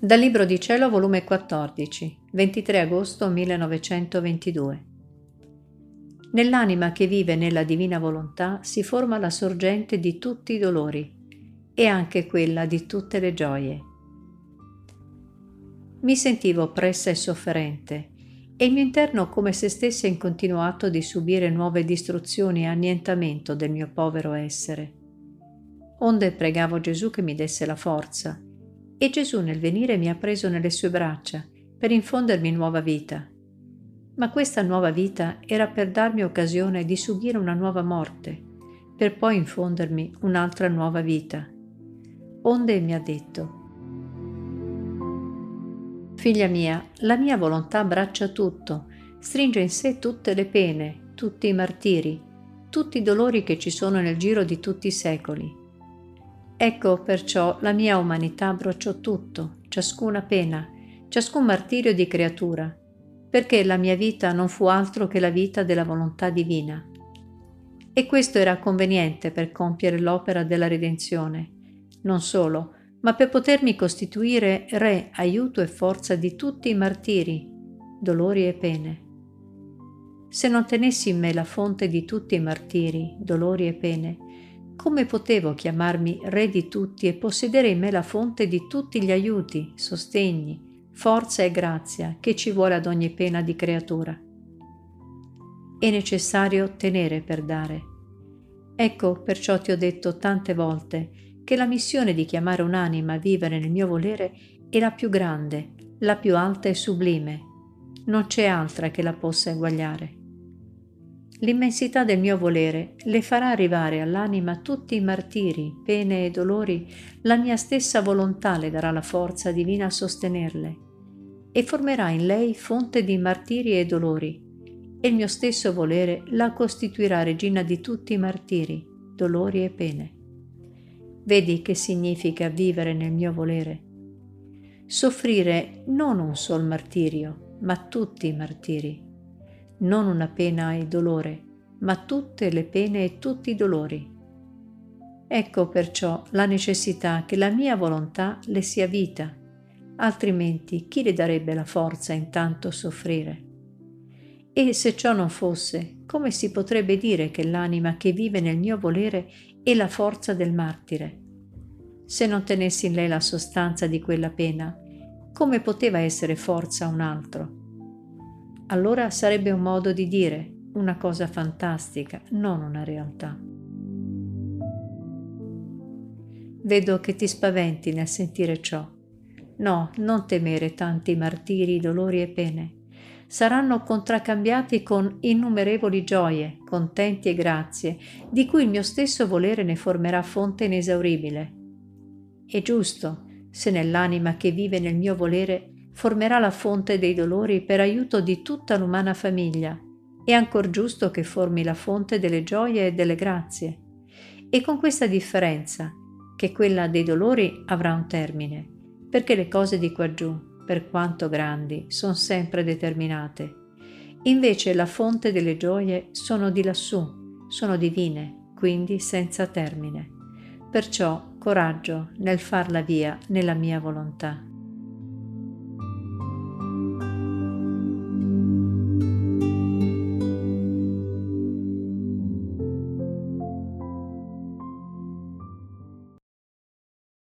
Dal Libro di Cielo, volume 14, 23 agosto 1922. Nell'anima che vive nella divina volontà si forma la sorgente di tutti i dolori e anche quella di tutte le gioie. Mi sentivo oppressa e sofferente e il mio interno come se stesse in continuo atto di subire nuove distruzioni e annientamento del mio povero essere. Onde pregavo Gesù che mi desse la forza e Gesù nel venire mi ha preso nelle sue braccia per infondermi nuova vita. Ma questa nuova vita era per darmi occasione di subire una nuova morte, per poi infondermi un'altra nuova vita. Onde mi ha detto, Figlia mia, la mia volontà abbraccia tutto, stringe in sé tutte le pene, tutti i martiri, tutti i dolori che ci sono nel giro di tutti i secoli Ecco perciò la mia umanità bruciò tutto, ciascuna pena, ciascun martirio di creatura, perché la mia vita non fu altro che la vita della volontà divina. E questo era conveniente per compiere l'opera della redenzione, non solo, ma per potermi costituire re, aiuto e forza di tutti i martiri, dolori e pene. Se non tenessi in me la fonte di tutti i martiri, dolori e pene, come potevo chiamarmi re di tutti e possedere in me la fonte di tutti gli aiuti, sostegni, forza e grazia che ci vuole ad ogni pena di creatura? È necessario tenere per dare. Ecco perciò ti ho detto tante volte che la missione di chiamare un'anima a vivere nel mio volere è la più grande, la più alta e sublime. Non c'è altra che la possa eguagliare. L'immensità del mio volere le farà arrivare all'anima tutti i martiri, pene e dolori, la mia stessa volontà le darà la forza divina a sostenerle e formerà in lei fonte di martiri e dolori e il mio stesso volere la costituirà regina di tutti i martiri, dolori e pene. Vedi che significa vivere nel mio volere? Soffrire non un sol martirio, ma tutti i martiri non una pena e dolore, ma tutte le pene e tutti i dolori. Ecco perciò la necessità che la mia volontà le sia vita, altrimenti chi le darebbe la forza intanto soffrire? E se ciò non fosse, come si potrebbe dire che l'anima che vive nel mio volere è la forza del martire? Se non tenessi in lei la sostanza di quella pena, come poteva essere forza un altro? Allora sarebbe un modo di dire una cosa fantastica, non una realtà. Vedo che ti spaventi nel sentire ciò. No, non temere tanti martiri, dolori e pene. Saranno contraccambiati con innumerevoli gioie, contenti e grazie, di cui il mio stesso volere ne formerà fonte inesauribile. È giusto, se nell'anima che vive nel mio volere formerà la fonte dei dolori per aiuto di tutta l'umana famiglia. È ancor giusto che formi la fonte delle gioie e delle grazie. E con questa differenza, che quella dei dolori avrà un termine, perché le cose di quaggiù, per quanto grandi, sono sempre determinate. Invece la fonte delle gioie sono di lassù, sono divine, quindi senza termine. Perciò coraggio nel farla via nella mia volontà.